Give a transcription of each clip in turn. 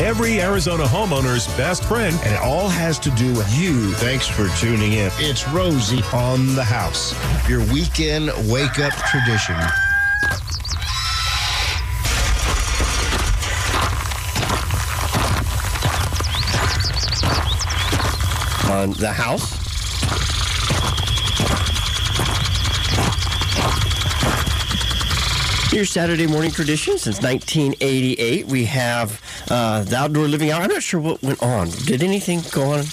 every Arizona homeowner's best friend. And it all has to do with you. Thanks for tuning in. It's Rosie on the house, your weekend wake up tradition. On the house. Your Saturday morning tradition since 1988. We have uh, the outdoor living hour. I'm not sure what went on. Did anything go on?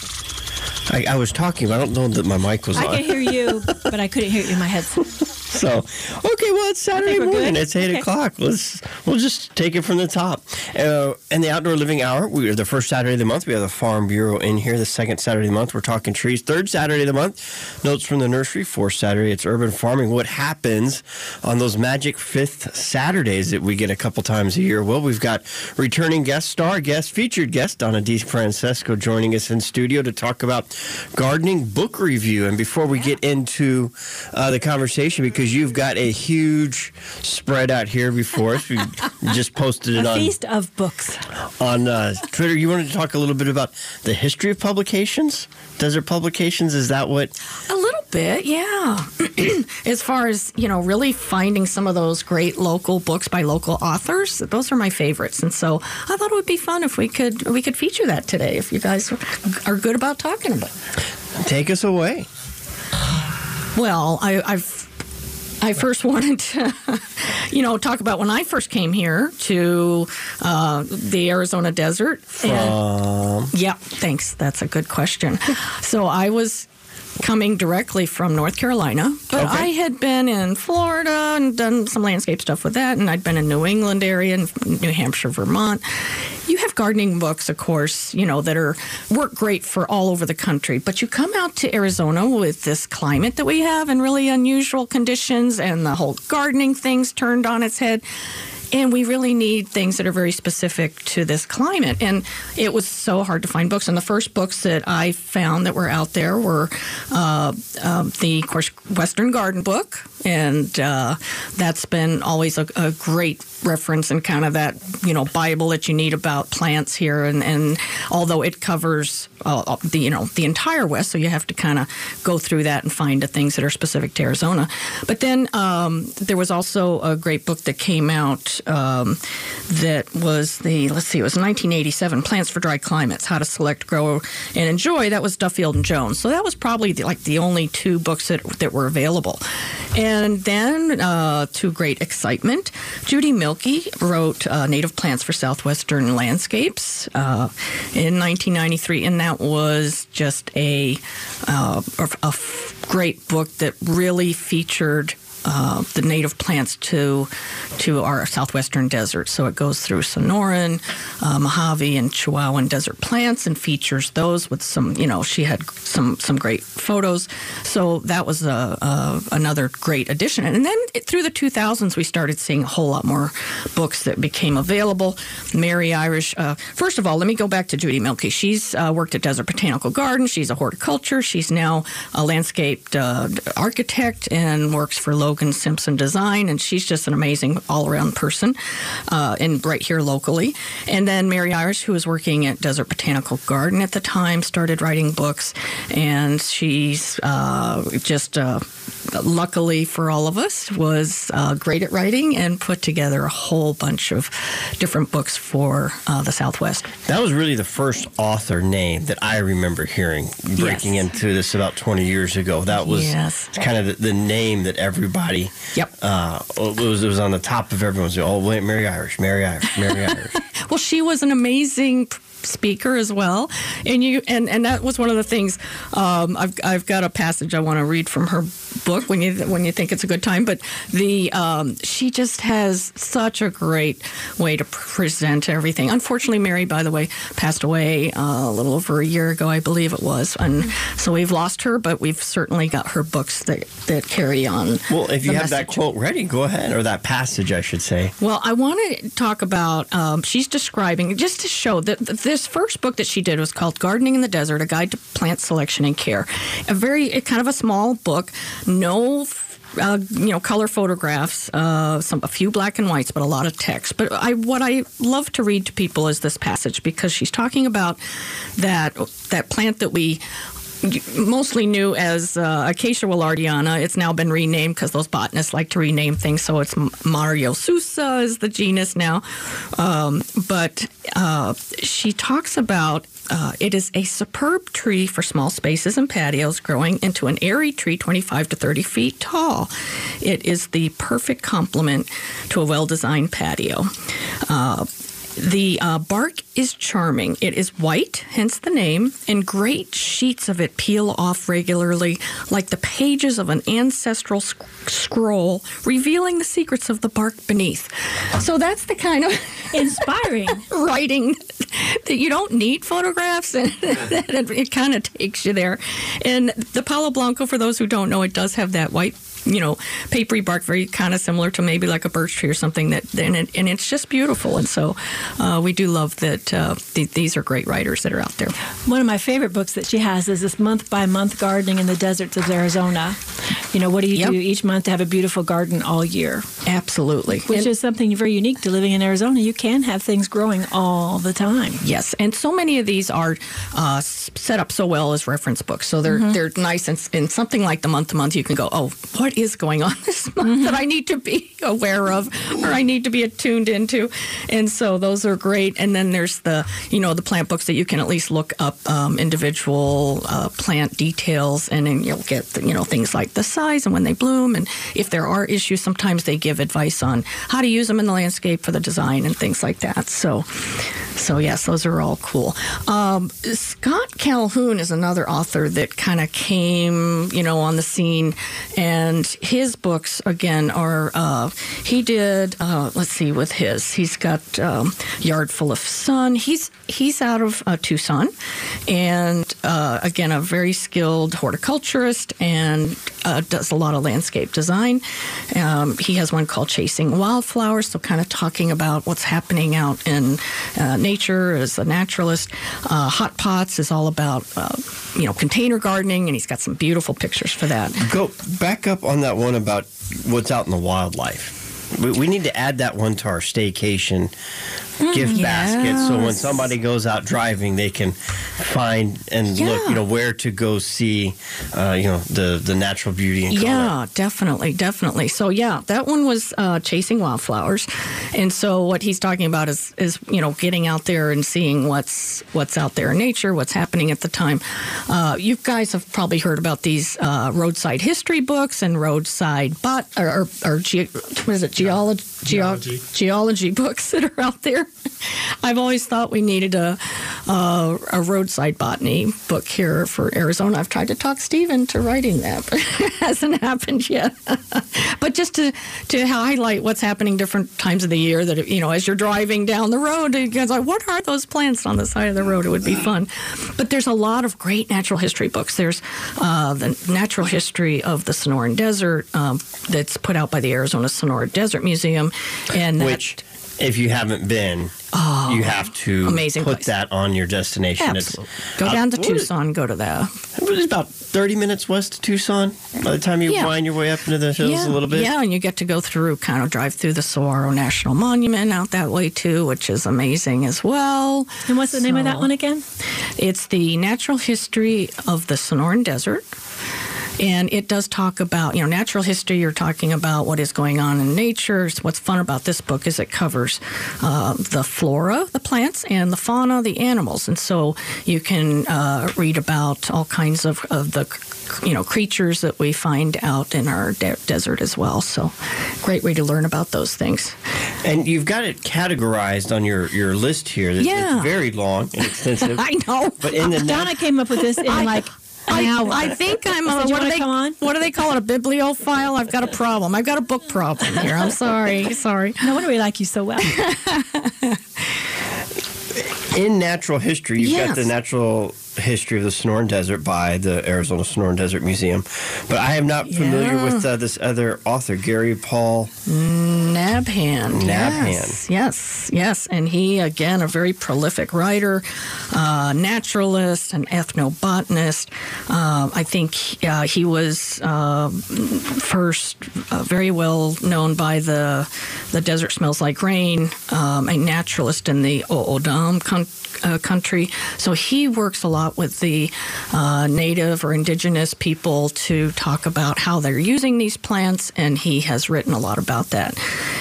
I, I was talking, but I don't know that my mic was on I on. can hear you, but I couldn't hear you in my headset. So, okay, well, it's Saturday morning. good. It's eight Okay. o'clock. Let's we'll just take it from the top. Uh, and the outdoor living hour. We are the first Saturday of the month. We have the Farm Bureau in here. The second Saturday of the month, we're talking trees. Third Saturday of the month, notes from the nursery. Fourth Saturday, it's urban farming. What happens on those magic fifth Saturdays that we get a couple times a year? Well, we've got returning guest star, guest featured guest Donna Di Francesco joining us in studio to talk about gardening book review. And before we get into uh, the conversation, because you've got a huge spread out here before us, we just posted it A on feast of books. on uh, Twitter. You wanted to talk a little bit about the history of publications, desert publications. Is that what? A little bit, yeah. as far as, you know, really finding some of those great local books by local authors, those are my favorites. And so I thought it would be fun if we could we could feature that today if you guys are good about talking about it. Take us away. Well, I, I've I first wanted to, you know, talk about when I first came here to uh, the Arizona desert. And- Um, yeah, thanks. That's a good question. so I was coming directly from North Carolina, but Okay. I had been in Florida and done some landscape stuff with that, and I'd been in New England area and New Hampshire, Vermont. You have gardening books, of course, you know, that are work great for all over the country, but you come out to Arizona with this climate that we have and really unusual conditions and the whole gardening thing's turned on its head. And we really need things that are very specific to this climate. And it was so hard to find books. And the first books that I found that were out there were uh, um, the, of course, Western Garden book. And uh, that's been always a, a great reference and kind of that, you know, Bible that you need about plants here. And, and although it covers uh, the, you know, the entire West, so you have to kind of go through that and find the things that are specific to Arizona. But then um, there was also a great book that came out um, that was the let's see, it was 1987, Plants for Dry Climates: How to Select, Grow, and Enjoy. That was Duffield and Jones. So that was probably the, like the only two books that that were available. And then, uh, to great excitement, Judy Mielke wrote uh, Native Plants for Southwestern Landscapes uh, in 1993, and that was just a, uh, a, a great book that really featured uh, the native plants to to our southwestern desert. So it goes through Sonoran, uh, Mojave, and Chihuahuan desert plants, and features those with some. You know, she had some some great photos. So that was a, a, another great addition. And then it, through the 2000s, we started seeing a whole lot more books that became available. Mary Irish. Uh, first of all, let me go back to Judy Mielke. She's uh, worked at Desert Botanical Garden. She's a horticulture. She's now a landscaped uh, architect and works for Logan Simpson Design. And she's just an amazing all around person, uh, and right here locally. And then Mary Irish, who was working at Desert Botanical Garden at the time, started writing books, and she's uh, just. Uh, luckily for all of us, was uh, great at writing and put together a whole bunch of different books for uh, the Southwest. That was really the first author name that I remember hearing breaking Yes. into this about 20 years ago. That was Yes. kind of the, the name that everybody. Yep. Uh, it was it was on the top of everyone's. Oh wait, Mary Irish, Mary Irish, Mary Irish. Well, she was an amazing speaker as well, and you and and that was one of the things. Um, I've I've got a passage I want to read from her book when you when you think it's a good time. But the um, she just has such a great way to present everything. Unfortunately, Mary, by the way, passed away uh, a little over a year ago, I believe it was, and so we've lost her. But we've certainly got her books that that carry on. Well, if you have that quote ready, go ahead, or that passage, I should say. Well, I want to talk about. Um, she's describing just to show that th- this first book that she did was called "Gardening in the Desert: A Guide to Plant Selection and Care." A very kind of a small book, no uh, you know, color photographs, uh, some a few black and whites, but a lot of text. But I, what I love to read to people is this passage because she's talking about that that plant that we mostly knew as uh, Acacia willardiana. It's now been renamed because those botanists like to rename things. So it's Mariosousa is the genus now. Um, but uh, she talks about uh, it is a superb tree for small spaces and patios, growing into an airy tree 25 to 30 feet tall. It is the perfect complement to a well designed patio. Uh, the uh, bark is charming. It is white, hence the name, and great sheets of it peel off regularly, like the pages of an ancestral sc- scroll, revealing the secrets of the bark beneath. So that's the kind of inspiring writing that you don't need photographs, and it, it kind of takes you there. And the Palo Blanco, for those who don't know, it does have that white you know, papery bark, very kind of similar to maybe like a birch tree or something. That and, it, and it's just beautiful. And so uh, we do love that uh, th- these are great writers that are out there. One of my favorite books that she has is this month by month gardening in the deserts of Arizona. You know, what do you yep. do each month to have a beautiful garden all year? Absolutely, which and, is something very unique to living in Arizona. You can have things growing all the time. Yes, and so many of these are uh, set up so well as reference books, so they're mm-hmm. they're nice. And, and something like the month to month, you can go, oh, what what is going on this month mm-hmm. that I need to be aware of or I need to be attuned into. And so those are great. And then there's the, you know, the plant books that you can at least look up um, individual uh, plant details and then you'll get, the, you know, things like the size and when they bloom. And if there are issues, sometimes they give advice on how to use them in the landscape for the design and things like that. So, so yes, those are all cool. Um, Scott Calhoun is another author that kind of came, you know, on the scene and and his books again are uh, he did uh, let's see with his he's got um, Yard Full of Sun. He's he's out of uh, Tucson, and uh, again a very skilled horticulturist and uh, does a lot of landscape design. Um, he has one called Chasing Wildflowers, so kind of talking about what's happening out in uh, nature as a naturalist. Hot Pots is all about you know container gardening, and he's got some beautiful pictures for that. Go back up on that one about what's out in the wildlife. We, we need to add that one to our staycation gift yes. basket so when somebody goes out driving they can find and yeah. look you know where to go see uh, you know the the natural beauty and color. yeah definitely definitely so yeah that one was uh, chasing wildflowers and so what he's talking about is is you know getting out there and seeing what's what's out there in nature what's happening at the time uh, you guys have probably heard about these uh, roadside history books and roadside bot or, or, or ge- what is it geology geology. geology books that are out there I've always thought we needed a, a, a roadside botany book here for Arizona. I've tried to talk Steve into writing that, but it hasn't happened yet. but just to to highlight what's happening different times of the year, that you know, as you're driving down the road, you guys like, what are those plants on the side of the road? It would be fun. But there's a lot of great natural history books. There's uh, the natural history of the Sonoran Desert um, that's put out by the Arizona Sonora Desert Museum, and which. If you haven't been, oh, you have to amazing put place. that on your destination. Absolutely. go down to Tucson, go to that. It's about 30 minutes west of Tucson by the time you yeah. wind your way up into the hills yeah. a little bit. Yeah, and you get to go through, kind of drive through the Saguaro National Monument out that way too, which is amazing as well. And what's the so, name of that one again? It's the Natural History of the Sonoran Desert. And it does talk about, you know, natural history. You're talking about what is going on in nature. What's fun about this book is it covers uh, the flora, the plants, and the fauna, the animals. And so you can uh, read about all kinds of, of the you know creatures that we find out in our de- desert as well. So, great way to learn about those things. And you've got it categorized on your, your list here. Yeah. it's very long and extensive. I know. But in the Donna came up with this in like I, I, think I'm a, uh, what, do they, what do they call it? A bibliophile? I've got a problem. I've got a book problem here. I'm sorry. Sorry. No wonder we like you so well. In natural history, you've yes. got the natural history of the Sonoran Desert by the Arizona Sonoran Desert Museum, but I am not familiar yes. with uh, this other author, Gary Paul. Nabhan. Nabhan. Yes, yes, yes. And he, again, a very prolific writer, uh, naturalist, and ethnobotanist. Uh, I think uh, he was uh, first uh, very well known by the the Desert Smells Like Rain, um, a naturalist in the O'odham country uh, country. So he works a lot with the uh, native or indigenous people to talk about how they're using these plants, and he has written a lot about that.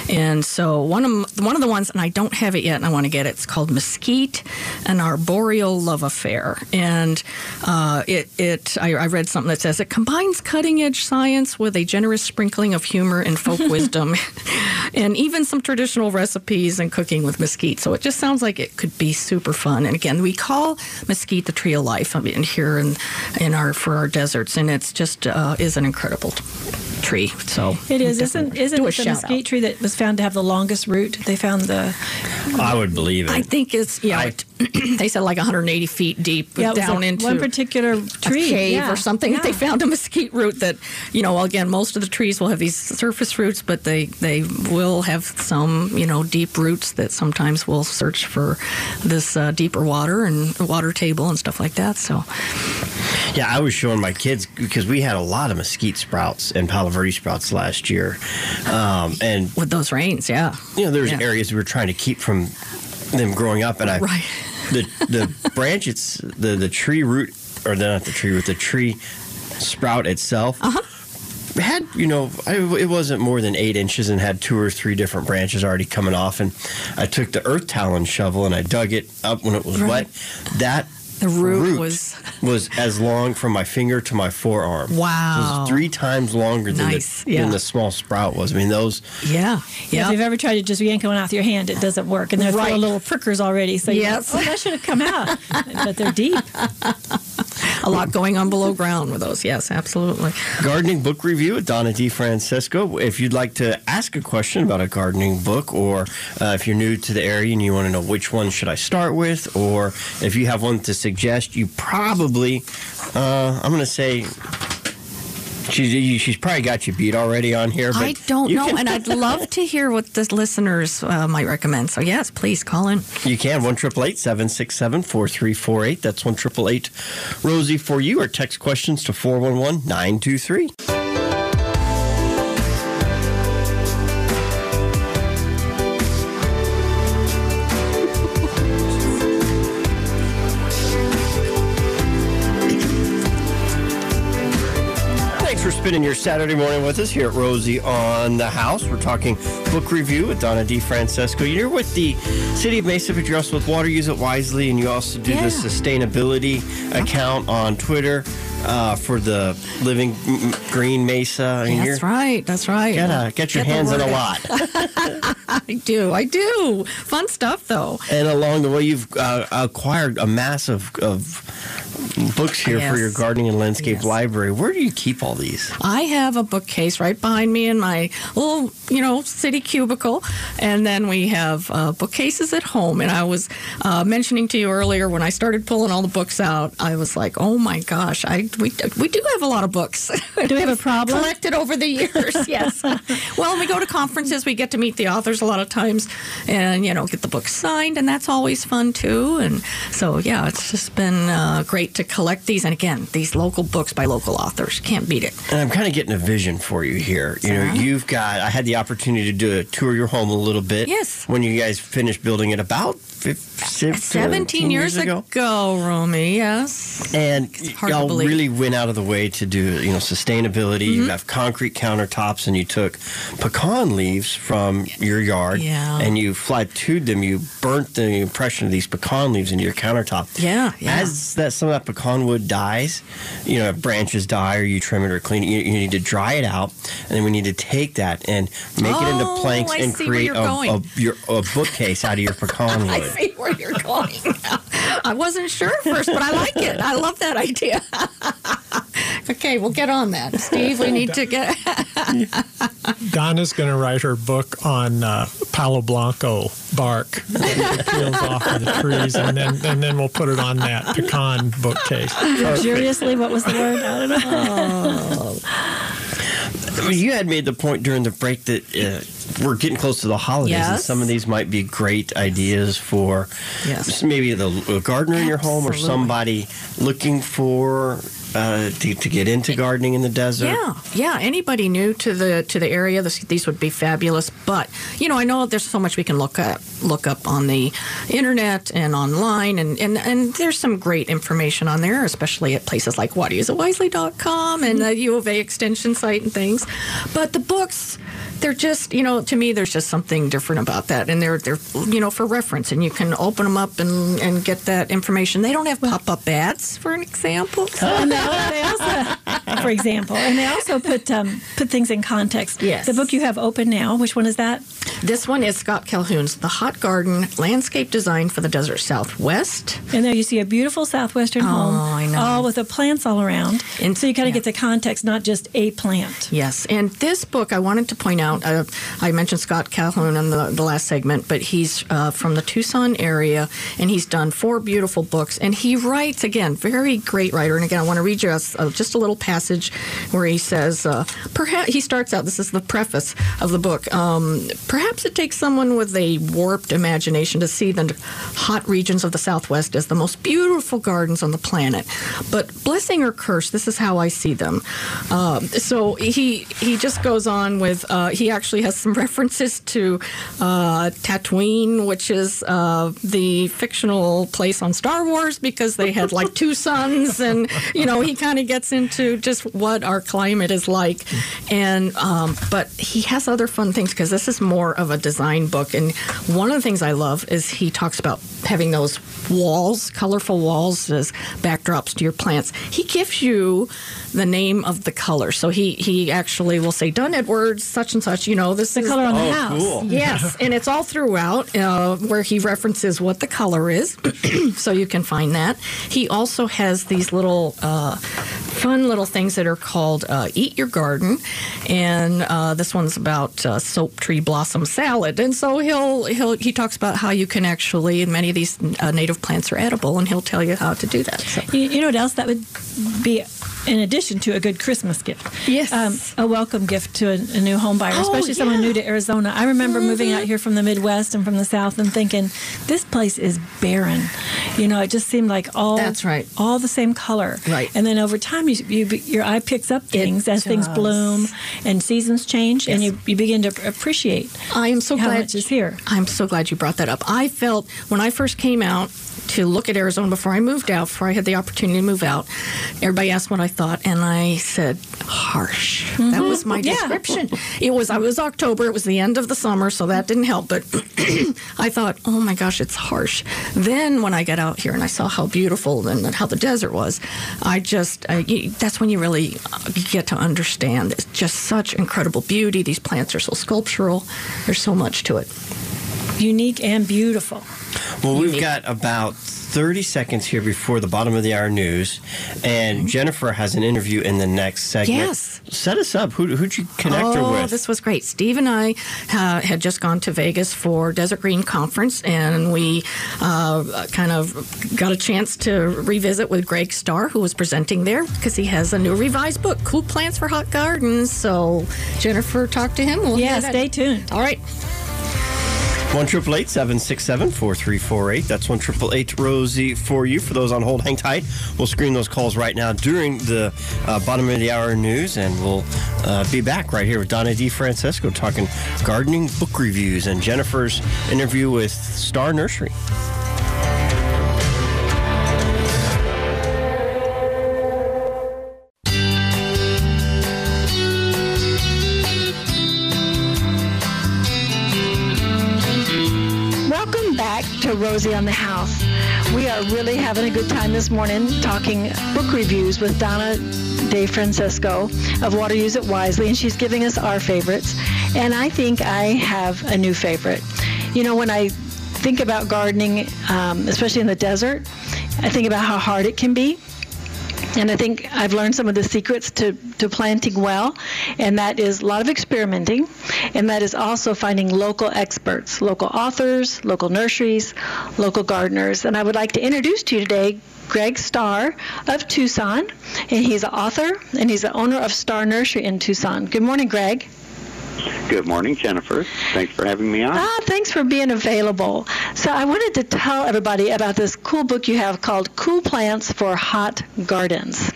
And so one of one of the ones, and I don't have it yet, and I want to get it. It's called Mesquite, an arboreal love affair, and uh, it it I, I read something that says it combines cutting edge science with a generous sprinkling of humor and folk wisdom, and even some traditional recipes and cooking with mesquite. So it just sounds like it could be super fun. And again, we call mesquite the tree of life I mean, here in in our for our deserts, and it's just uh, is an incredible tree. So It is, isn't isn't it the mesquite out. tree that was found to have the longest root? They found the I would believe it. I think it's yeah. I- they said like 180 feet deep yeah, down like into one particular a tree cave yeah, or something. They found a mesquite root that, you know, again, most of the trees will have these surface roots, but they, they will have some, you know, deep roots that sometimes will search for this uh, deeper water and water table and stuff like that. So, Yeah, I was showing my kids because we had a lot of mesquite sprouts and palo verde sprouts last year, um, and with those rains, yeah. you know there's Yeah. areas we were trying to keep from them growing up, and I Right. the the branch it's the the tree root or the, not the tree root the tree sprout itself. Uh-huh. Had you know, I, it wasn't more than eight inches and had two or three different branches already coming off. And I took the earth talon shovel and I dug it up when it was Right. wet. That The root was- was as long from my finger to my forearm. So it Wow. was three times longer than, Nice, the, yeah. than the small sprout was. I mean, those Yeah. Yeah, Yeah. If you've ever tried to just yank one out with your hand, it doesn't work, and they're full Right. of little prickers already. So you're Yes. like, oh, that should have come out, but they're deep. A lot going on below ground with those. Yes, absolutely. gardening book review with Donna DiFrancesco. If you'd like to ask a question about a gardening book, or uh, if you're new to the area and you want to know which one should I start with, or if you have one to suggest, you probably, uh, I'm going to say. She's, she's probably got you beat already on here. But I don't know, can- and I'd love to hear what the listeners uh, might recommend. So, yes, please call in. You can one triple eight seven six seven four three four eight. That's one triple eight Rosie for you, or text questions to four one one nine two three. Thanks for spending your Saturday morning with us here at Rosie on the House. We're talking book review with Donna DiFrancesco. You're with the City of Mesa, also with Water Use It Wisely, and you also do Yeah. the sustainability account on Twitter uh, for the Living Green Mesa. Mean, That's right. That's right. Gotta get your Get hands in a lot. I do. I do. Fun stuff, though. and along the way, you've uh, acquired a mass of, of books here for your gardening and landscape Yes. library. Where do you keep all these? I have a bookcase right behind me in my little, you know, city cubicle, and then we have uh, bookcases at home. And I was uh, mentioning to you earlier when I started pulling all the books out, I was like, "Oh my gosh, I we, we do have a lot of books. Do we have a problem? collected over the years. yes. well, we go to conferences, we get to meet the authors a lot of times, and you know, get the books signed, and that's always fun too. And so, yeah, it's just been uh, great to collect these. And again, these local books by local authors can't beat it. And I'm kind of getting a vision for you here. You know, you've got. I had the opportunity to do a tour of your home a little bit. Yes. When you guys finished building it about 15, 17 years ago, Romy. Yes. And y'all really went out of the way to do, you know, sustainability. Mm-hmm. You have concrete countertops, and you took pecan leaves from your yard, Yeah. and you fly-tubed them. You burnt the impression of these pecan leaves into your countertop. Yeah, yeah. As that some of that pecan wood dies, you know, branches die, or you trim it or clean it. You, you need to dry it out, and then we need to take that and make it into Oh, planks I and create a, a, your, a bookcase out of your pecan wood. see where you're going. I wasn't sure at first, but I like it. I love that idea. okay, we'll get on that. Steve, we need to get. Donna's going to write her book on uh, Palo Blanco bark that peels off of the trees, and then and then we'll put it on that pecan bookcase. Luxuriously, what was the word? I don't know. I mean, you had made the point during the break that uh, we're getting close to the holidays, and some of these might be great ideas for Yes. maybe the a gardener in your home or somebody looking for uh, to, to get into gardening in the desert. Yeah, yeah. Anybody new to the to the area, this, these would be fabulous. But you know, I know there's so much we can look up look up on the internet and online, and and, and there's some great information on there, especially at places like wateruseitwisely.com and the U of A extension site and things. But the books. They're just, you know, to me, there's just something different about that, and they're they're, you know, for reference, and you can open them up and, and get that information. They don't have pop up ads, for an example. and they, they also, for example, and they also put um, put things in context. Yes. The book you have open now, which one is that? This one is Scott Calhoun's The Hot Garden Landscape Design for the Desert Southwest. And there you see a beautiful southwestern home, Oh, I know. all with the plants all around. And- so you kind of yeah. get the context, not just a plant. Yes, and this book I wanted to point out. Uh, I mentioned Scott Calhoun in the, the last segment, but he's uh, from the Tucson area, and he's done four beautiful books. And he writes again, very great writer. And again, I want to read you a, uh, just a little passage where he says, uh, perhaps he starts out. This is the preface of the book. Um, perhaps it takes someone with a warped imagination to see the hot regions of the Southwest as the most beautiful gardens on the planet. But blessing or curse, this is how I see them. Um, so he he just goes on with uh, he actually has some references to uh, Tatooine, which is uh, the fictional place on Star Wars because they had like two suns, and you know he kind of gets into just what our climate is like, and um, but he has other fun things because this is more of a design book, and one of the things I love is he talks about having those walls, colorful walls as backdrops to your plants. He gives you the name of the color, so he he actually will say Dunn Edwards such and such. You know this is The is color on the Oh, house. cool. Yes, and it's all throughout uh, where he references what the color is, so you can find that. He also has these little uh, fun little things that are called uh, "Eat Your Garden," and uh, this one's about uh, soap tree blossom salad. And so he'll he'll he talks about how you can actually, and many of these uh, native plants are edible, and he'll tell you how to do that. So. You, you know what else that would be in addition to a good Christmas gift? Yes. Um, a welcome gift to a, a new home buyer, Oh, especially someone new to Arizona. I remember moving out here from the Midwest and from the South and thinking, this place is barren. You know, it just seemed like all That's right. all the same color. Right. And then over time, you, you your eye picks up things as things bloom and seasons change, and you, you begin to appreciate. I am so how glad much is here. I'm so glad you brought that up. I felt when I first came out to look at Arizona before I moved out, before I had the opportunity to move out, everybody asked what I thought, and I said harsh. That was my Mm-hmm. Yeah. description. It was I was October. It was the end of the summer, so that didn't help. But I thought, oh my gosh, it's harsh. Then when I got out here and I saw how beautiful and how the desert was, I just, I, that's when you really uh, get to understand. It's just such incredible beauty. These plants are so sculptural. There's so much to it. Unique and beautiful. Well, we've got about 30 seconds here before the bottom of the hour news, and Jennifer has an interview in the next segment. Yes. Set us up. Who, who'd you connect oh, her with? this was great. Steve and I uh, had just gone to Vegas for Desert Green Conference, and we uh, kind of got a chance to revisit with Greg Starr, who was presenting there because he has a new revised book, Cool Plants for Hot Gardens. So Jennifer talked to him. We'll Yeah, stay tuned. All right. One triple eight seven six seven four three four eight. That's one triple eight Rosie for you. For those on hold, hang tight. We'll screen those calls right now during the uh, bottom of the hour news, and we'll uh, be back right here with Donna DiFrancesco talking gardening book reviews and Jennifer's interview with Starr Nursery. On the House. We are really having a good time this morning talking book reviews with Donna Di Francesco of Water Use It Wisely, and she's giving us our favorites. And I think I have a new favorite. You know, when I think about gardening, um, especially in the desert, I think about how hard it can be. And I think I've learned some of the secrets to, to planting well, and that is a lot of experimenting, and that is also finding local experts, local authors, local nurseries, local gardeners. And I would like to introduce to you today Greg Starr of Tucson, and he's an author and he's the owner of Starr Nursery in Tucson. Good morning, Greg. Good morning, Jennifer. Thanks for having me on. Ah, thanks for being available. So I wanted to tell everybody about this cool book you have called "Cool Plants for Hot Gardens,"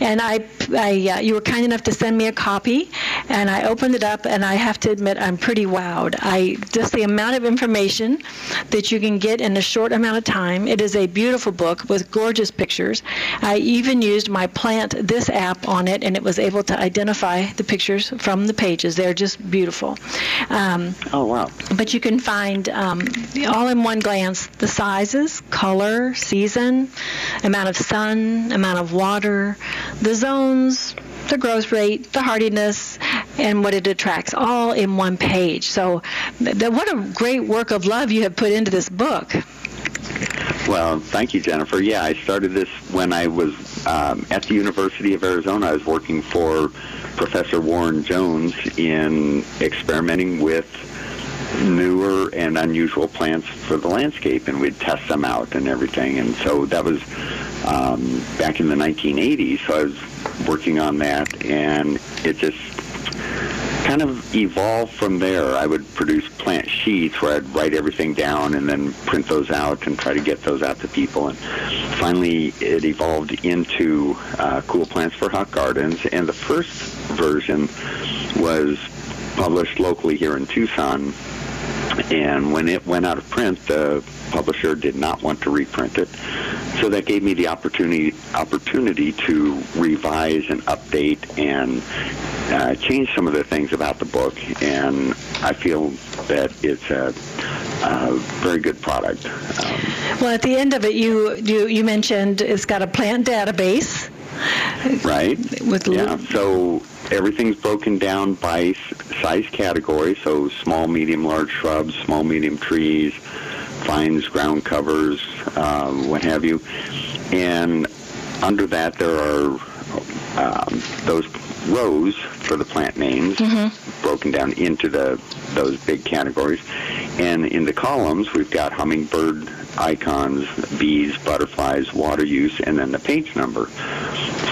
and I, I uh, you were kind enough to send me a copy, and I opened it up, and I have to admit I'm pretty wowed. I just the amount of information that you can get in a short amount of time. It is a beautiful book with gorgeous pictures. I even used my Plant This app on it, and it was able to identify the pictures from the pages. They're just beautiful. Um, oh wow! But you can find um, all in one glance the sizes, color, season, amount of sun, amount of water, the the growth rate, the hardiness, and what it attracts, all in one page. So, what a great work of love you have put into this book. Well, thank you, Jennifer. Yeah, I started this when I was um, at the University of Arizona. I was working for Professor Warren Jones in experimenting with newer and unusual plants for the landscape, and we'd test them out and everything. And so that was um, back in the 1980s. So I was working on that, and it just kind of evolved from there. I would produce plant sheets where I'd write everything down and then print those out and try to get those out to people. And finally, it evolved into uh, Cool Plants for Hot Gardens. And the first version was published locally here in Tucson. And when it went out of print, the publisher did not want to reprint it. So that gave me the opportunity opportunity to revise and update and uh, change some of the things about the book. And I feel that it's a, a very good product. Um, well, at the end of it, you you, you mentioned it's got a plant database. Right. With yeah. So everything's broken down by size category. So small, medium, large shrubs, small, medium trees vines, ground covers, um, what have you. And under that, there are um, those rows for the plant names mm-hmm. broken down into the those big categories. And in the columns, we've got hummingbird icons, bees, butterflies, water use, and then the page number.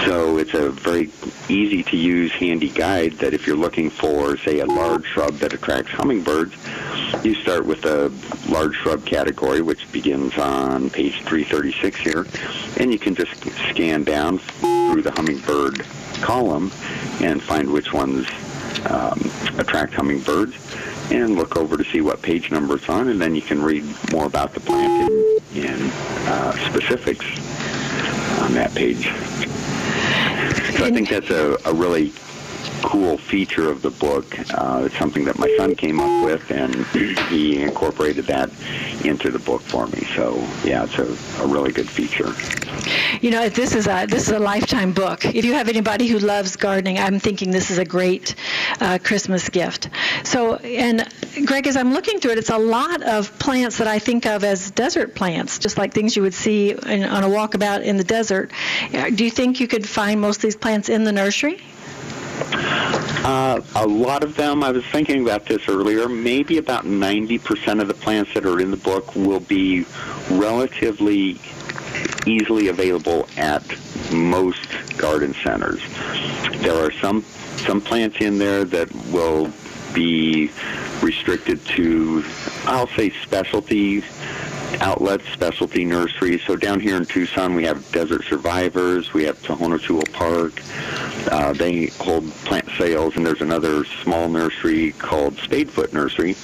So it's a very easy to use, handy guide that if you're looking for, say, a large shrub that attracts hummingbirds, you start with the large shrub category, which begins on page 336 here, and you can just scan down through the hummingbird column and find which ones um, attract hummingbirds and look over to see what page number it's on, and then you can read more about the plant in, in uh, specifics on that page. So I think that's a, a really cool feature of the book. Uh, it's something that my son came up with, and he incorporated that into the book for me. So yeah, it's a, a really good feature. You know, this is a this is a lifetime book. If you have anybody who loves gardening, I'm thinking this is a great uh, Christmas gift. So, and Greg, as I'm looking through it, it's a lot of plants that I think of as desert plants, just like things you would see in, on a walkabout in the desert. Do you think you could find most of these plants in the nursery? Uh, a lot of them, I was thinking about this earlier, maybe about 90% of the plants that are in the book will be relatively easily available at most garden centers. There are some some plants in there that will be restricted to, I'll say, specialty outlets, specialty nurseries. So down here in Tucson, we have Desert Survivors, we have Tohono Park. Uh, they hold plant sales, and there's another small nursery called Spadefoot Nursery,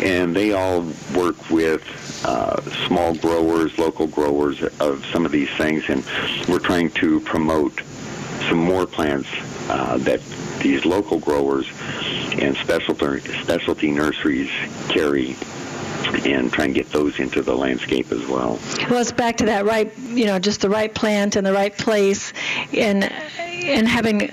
and they all work with uh, small growers, local growers of some of these things, and we're trying to promote some more plants uh, that these local growers and specialty specialty nurseries carry and try and get those into the landscape as well. Well, it's back to that right, you know, just the right plant in the right place, and and having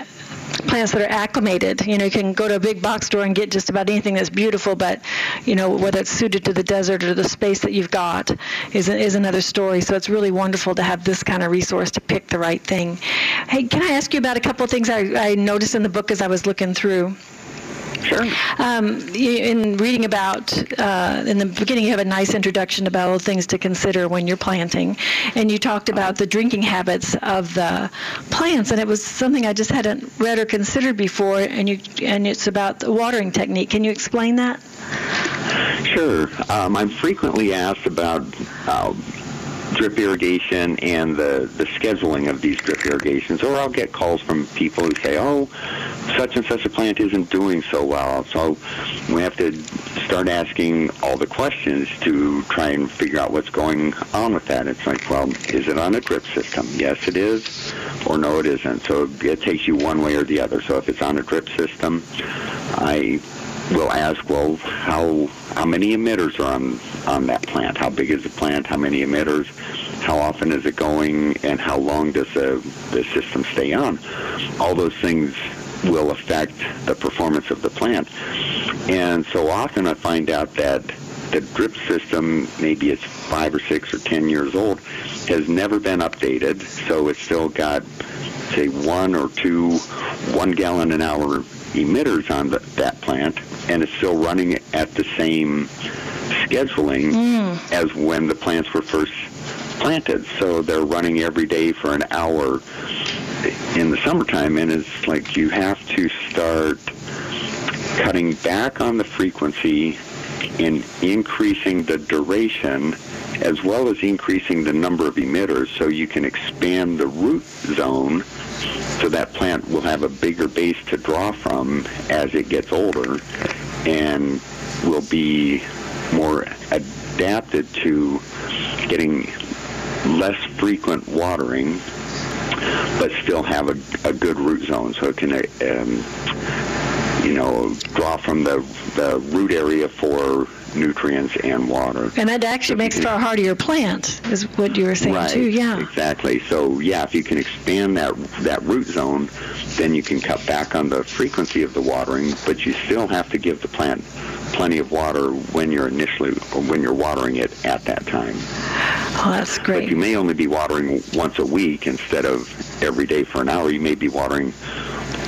plants that are acclimated. You know, you can go to a big box store and get just about anything that's beautiful, but you know whether it's suited to the desert or the space that you've got is is another story. So it's really wonderful to have this kind of resource to pick the right thing. Hey, can I ask you about a couple of things I, I noticed in the book as I was looking through? Sure. Um, in reading about, uh, in the beginning, you have a nice introduction about all the things to consider when you're planting, and you talked about the drinking habits of the plants, and it was something I just hadn't read or considered before, and you and it's about the watering technique. Can you explain that? Sure. Um, I'm frequently asked about uh, drip irrigation and the, the scheduling of these drip irrigations, or I'll get calls from people who say, oh, such and such a plant isn't doing so well. So we have to start asking all the questions to try and figure out what's going on with that. It's like, well, is it on a drip system? Yes, it is, or no, it isn't. So it takes you one way or the other. So if it's on a drip system, I will ask, well, how how many emitters are on on that plant? How big is the plant? How many emitters? How often is it going? And how long does the the system stay on? All those things will affect the performance of the plant. And so often I find out that the drip system, maybe it's five or six or ten years old, has never been updated. So it's still got, say, one or two one gallon an hour emitters on the, that plant, and it's still running at the same scheduling hmm. as when the plants were first planted. So they're running every day for an hour in the summertime, and it's like you have to start cutting back on the frequency and increasing the duration as well as increasing the number of emitters so you can expand the root zone so that plant will have a bigger base to draw from as it gets older and will be more adapted to getting less frequent watering but still have a, a good root zone. So it can um, you know draw from the, the root area for nutrients and water And that actually makes for a hardier plant, is what you were saying right, too. Yeah. Exactly. So yeah, if you can expand that that root zone, then you can cut back on the frequency of the watering, but you still have to give the plant plenty of water when you're initially when you're watering it at that time. Oh, that's But great. you may only be watering once a week instead of every day for an hour. You may be watering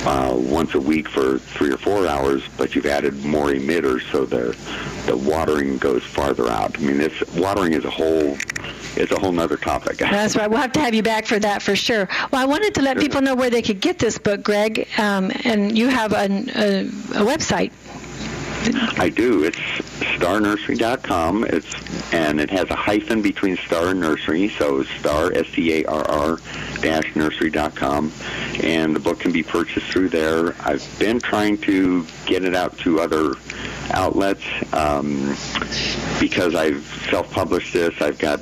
uh, once a week for three or four hours, but you've added more emitters, so the the watering goes farther out. I mean, this watering is a whole is a whole nother topic. That's right. We'll have to have you back for that for sure. Well, I wanted to let people know where they could get this book, Greg. Um, and you have an, a, a website. I do. It's starr-nursery.com. It's and it has a hyphen between star and nursery, so star s t a r r dash nursery.com, and the book can be purchased through there. I've been trying to get it out to other outlets um, because I've self-published this. I've got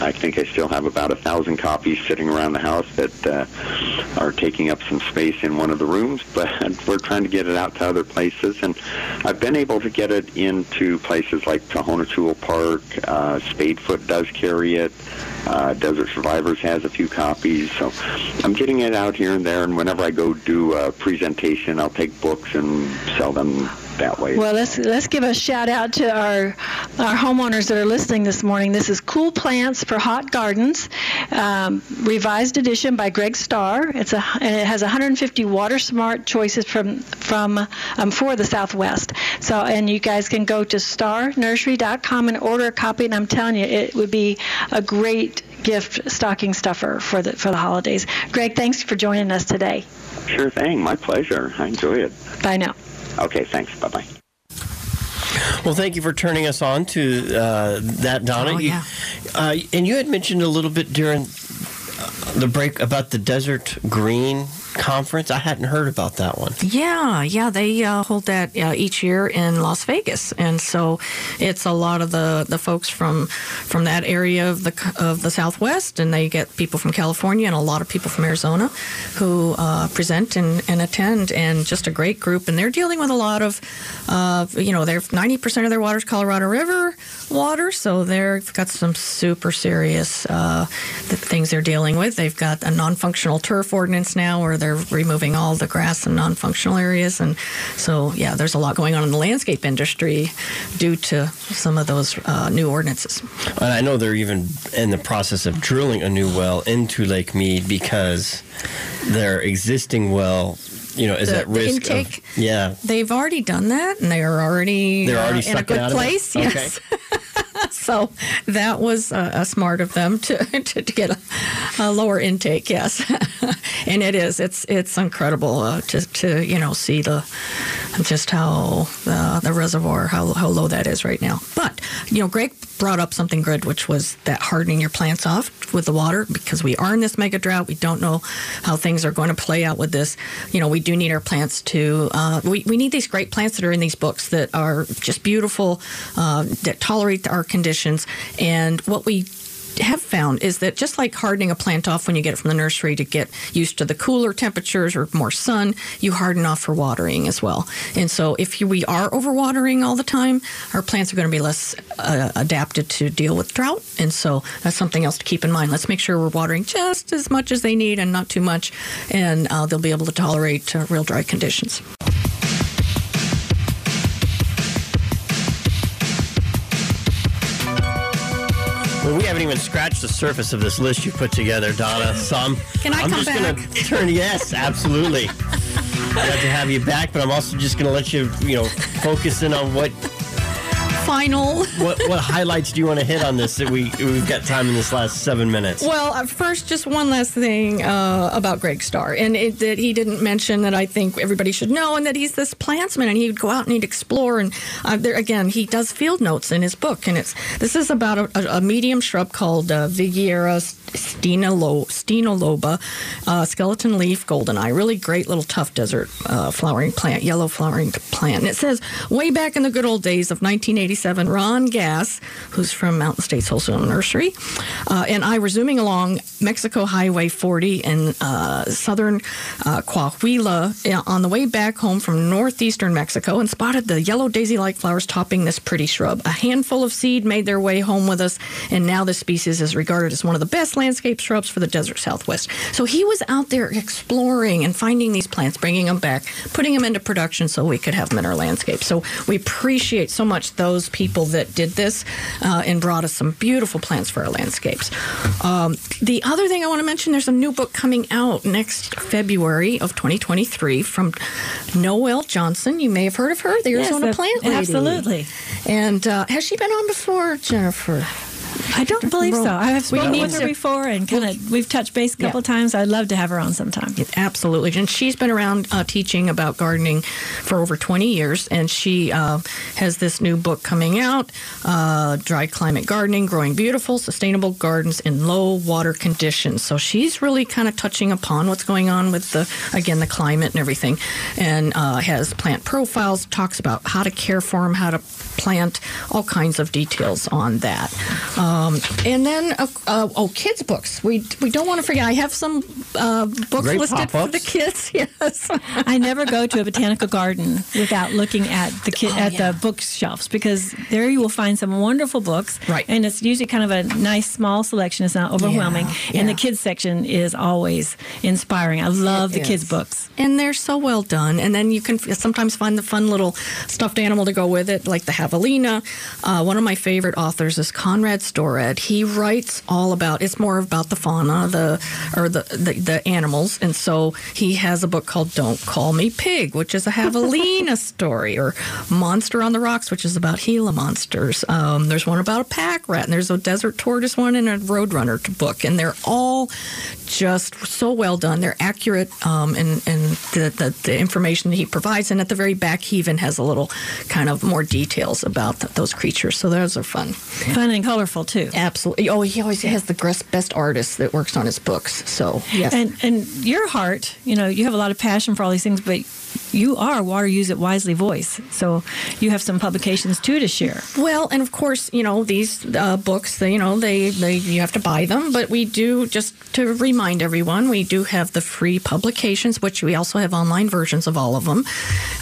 I think I still have about a thousand copies sitting around the house that uh, are taking up some space in one of the rooms, but we're trying to get it out to other places. And I've been able to get it into places like Tohono Chul Park. Uh, Spadefoot does carry it. Uh, Desert Survivors has a few copies. So I'm getting it out here and there. And whenever I go do a presentation, I'll take books and sell them that way. Well, let's let's give a shout out to our our homeowners that are listening this morning. This is Cool Plants for Hot Gardens, um, revised edition by Greg Starr. It's a and it has 150 water smart choices from from um, for the Southwest. So and you guys can go to starr-nursery.com and order a copy. And I'm telling you, it would be a great gift stocking stuffer for the for the holidays. Greg, thanks for joining us today. Sure thing. My pleasure. I enjoy it. Bye now. Okay, thanks. Bye-bye. Well, thank you for turning us on to uh, that, Donna. Oh, You- yeah. uh, and you had mentioned a little bit during uh, the break about the Desert Green Conference. I hadn't heard about that one. Yeah, yeah, they uh, hold that uh, each year in Las Vegas, and so it's a lot of the, the folks from from that area of the of the Southwest, and they get people from California and a lot of people from Arizona who uh, present and, and attend, and just a great group. And they're dealing with a lot of, uh, you know, they're ninety percent of their water is Colorado River water, so they've got some super serious uh, th- things they're dealing with. They've got a non-functional turf ordinance now, where they're removing all the grass and non-functional areas, and so yeah, there's a lot going on in the landscape industry due to some of those uh, new ordinances. And I know they're even in the process of drilling a new well into Lake Mead because their existing well you know, is the- at risk intake. of yeah. They've already done that, and they are already They're already uh, in a good out of it? place. Okay. Yes. so that was uh, uh, smart of them to, to, to get a, a lower intake. Yes, and it is. It's it's incredible uh, to to you know see the just how uh, the reservoir how how low that is right now. But you know, Greg brought up something good, which was that hardening your plants off with the water because we are in this mega drought. We don't know how things are going to play out with this. You know, we do need our plants to. Uh, we we need these great plants that are in these books that are just beautiful, uh, that tolerate our conditions, and what we have found is that just like hardening a plant off when you get it from the nursery to get used to the cooler temperatures or more sun, you harden off for watering as well. And so if we are overwatering all the time, our plants are going to be less uh, adapted to deal with drought. And so that's something else to keep in mind. Let's make sure we're watering just as much as they need and not too much, and uh, they'll be able to tolerate uh, real dry conditions. Well, we haven't even scratched the surface of this list you put together, Donna. So I'm, Can I I'm come just back? gonna turn. Yes, absolutely. Glad to have you back, but I'm also just gonna let you, you know, focus in on what Final. what what highlights do you want to hit on this that we we've got time in this last seven minutes. Well, uh, first, just one last thing uh, about Greg Starr, and it, that he didn't mention that I think everybody should know, and that he's this plantsman, and he'd go out and he'd explore, and uh, there again, he does field notes in his book, and it's this is about a, a, a medium shrub called uh, Viguiera stenolo, stenoloba, uh, skeleton leaf goldeneye, really great little tough desert uh, flowering plant, yellow flowering plant. And it says way back in the good old days of 1987, Ron Gass, who's from Mountain States Wholesale Nursery, uh, and I were zooming along Mexico Highway 40 in uh, southern uh, Coahuila uh, on the way back home from northeastern Mexico and spotted the yellow daisy-like flowers topping this pretty shrub. A handful of seed made their way home with us, and now this species is regarded as one of the best landscape shrubs for the desert southwest. So he was out there exploring and finding these plants, bringing them back, putting them into production so we could have them in our landscape. So we appreciate so much those people that did this uh, and brought us some beautiful plants for our landscapes. Um, the other thing I want to mention there's a new book coming out next February of 2023 from Noelle Johnson. You may have heard of her, the Yes, Arizona plant lady. absolutely. And uh, has she been on before, Jennifer? I don't believe so. I have spoken with her to- before, and kind of we've touched base a couple Yeah. times. I'd love to have her on sometime. Absolutely. And she's been around uh, teaching about gardening for over 20 years. And she uh, has this new book coming out uh, Dry Climate Gardening Growing Beautiful, Sustainable Gardens in Low Water Conditions. So she's really kind of touching upon what's going on with the, again, the climate and everything. And uh, has plant profiles, talks about how to care for them, how to plant, all kinds of details on that. Um, and then, uh, uh, oh, kids' books. We, we don't want to forget. I have some uh, books Great listed for the kids. Yes. I never go to a botanical garden without looking at the ki- Oh, at yeah. the bookshelves because there you will find some wonderful books. Right. And it's usually kind of a nice small selection. It's not overwhelming. Yeah, And the kids section is always inspiring. I love It the kids books. And they're so well done. And then you can f- sometimes find the fun little stuffed animal to go with it, like the javelina. Uh, one of my favorite authors is Conrad Storad. He writes all about it's more about the fauna, the or the, the the animals. And so he has a book called Don't Call Me Pig, which is a javelina story, or Monster on the Rocks, which is about Gila monsters. Um, there's one about a pack rat, and there's a desert tortoise one, and a roadrunner book, and they're all just so well done. They're accurate um, in, in the, the, the information that he provides. And at the very back, he even has a little kind of more details about th- those creatures. So those are fun. Fun and colorful too. Absolutely. Oh, he always has the best, best artist that works on his books. So, yes. And and your heart, you know, you have a lot of passion for all these things, but you are Water Use It Wisely voice. So you have some publications too to share. Well, and of course, you know these uh, books. They, you know, they, they you have to buy them, but we do just to remind everyone, we do have the free publications, which we also have online versions of all of them.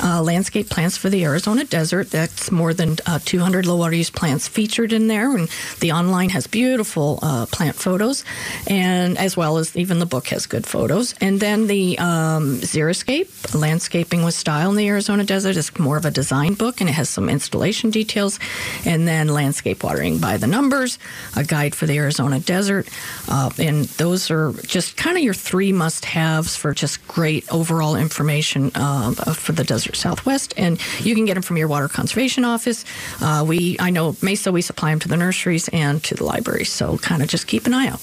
Uh, Landscape plants for the Arizona desert. That's more than uh, 200 low water use plants featured in there, and the online has beautiful uh, plant photos, and as well as even the book has good photos. And then the um, Xeriscape landscaping Gardening with Style in the Arizona Desert is more of a design book and it has some installation details. And then Landscape Watering by the Numbers, a guide for the Arizona Desert. Uh, and those are just kind of your three must haves for just great overall information uh, for the Desert Southwest. And you can get them from your Water Conservation Office. Uh, we, I know Mesa, we supply them to the nurseries and to the libraries. So kind of just keep an eye out.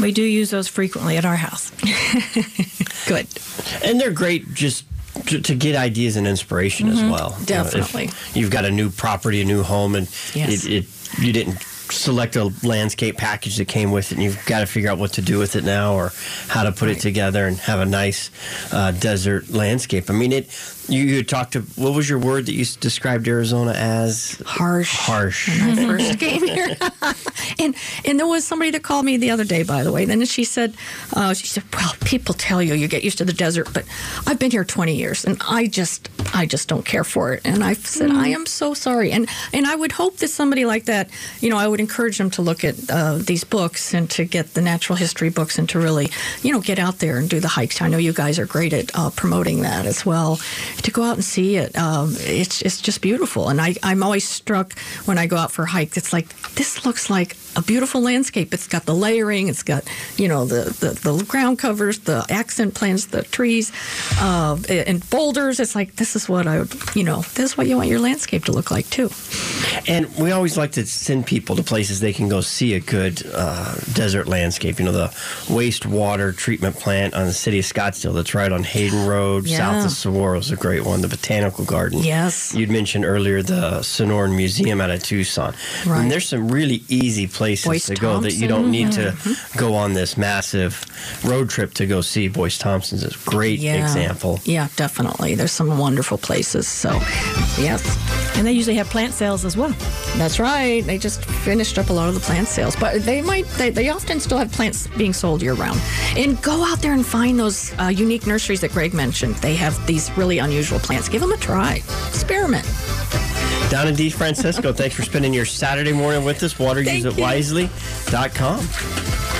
We do use those frequently at our house. Good. And they're great just to, to get ideas and inspiration as well. You know, Definitely. you've got a new property, a new home, and Yes. it, it you didn't select a landscape package that came with it, and you've got to figure out what to do with it now or how to put it together and have a nice uh, desert landscape. I mean, it. You, you talked to what was your word that you described Arizona as? Harsh. Harsh. when I first came here. and and there was somebody that called me the other day, by the way. Then she said, uh, she said, well, people tell you you get used to the desert, but I've been here 20 years, and I just I just don't care for it. And I said, I am so sorry. And and I would hope that somebody like that, you know, I would encourage them to look at uh, these books and to get the natural history books and to really, you know, get out there and do the hikes. I know you guys are great at uh, promoting that as well. To go out and see it, um, it's it's just beautiful. And I I'm always struck when I go out for a hike. It's like this looks like a beautiful landscape. It's got the layering. It's got you know the the, the ground covers, the accent plants, the trees, uh, and boulders. It's like this is what I would you know this is what you want your landscape to look like too. And we always like to send people to places they can go see a good uh, desert landscape. You know, the wastewater treatment plant on the city of Scottsdale that's right on Hayden Road, Yeah. south of Saguaro a great one. The Botanical Garden. Yes. You'd mentioned earlier the Sonoran Museum out of Tucson. Right. And there's some really easy places Boyce to go that you don't need to Mm-hmm. go on this massive road trip to go see. Boyce Thompson's is a great Yeah. example. Yeah, definitely. There's some wonderful places. So, yes. And they usually have plant sales as well. That's right. They just finished up a lot of the plant sales, but they might. They, they often still have plants being sold year round. And go out there and find those uh, unique nurseries that Greg mentioned. They have these really unusual plants. Give them a try. Experiment. Donna DiFrancesco, thanks for spending your Saturday morning with us. Thank you. WaterUseItWisely.com.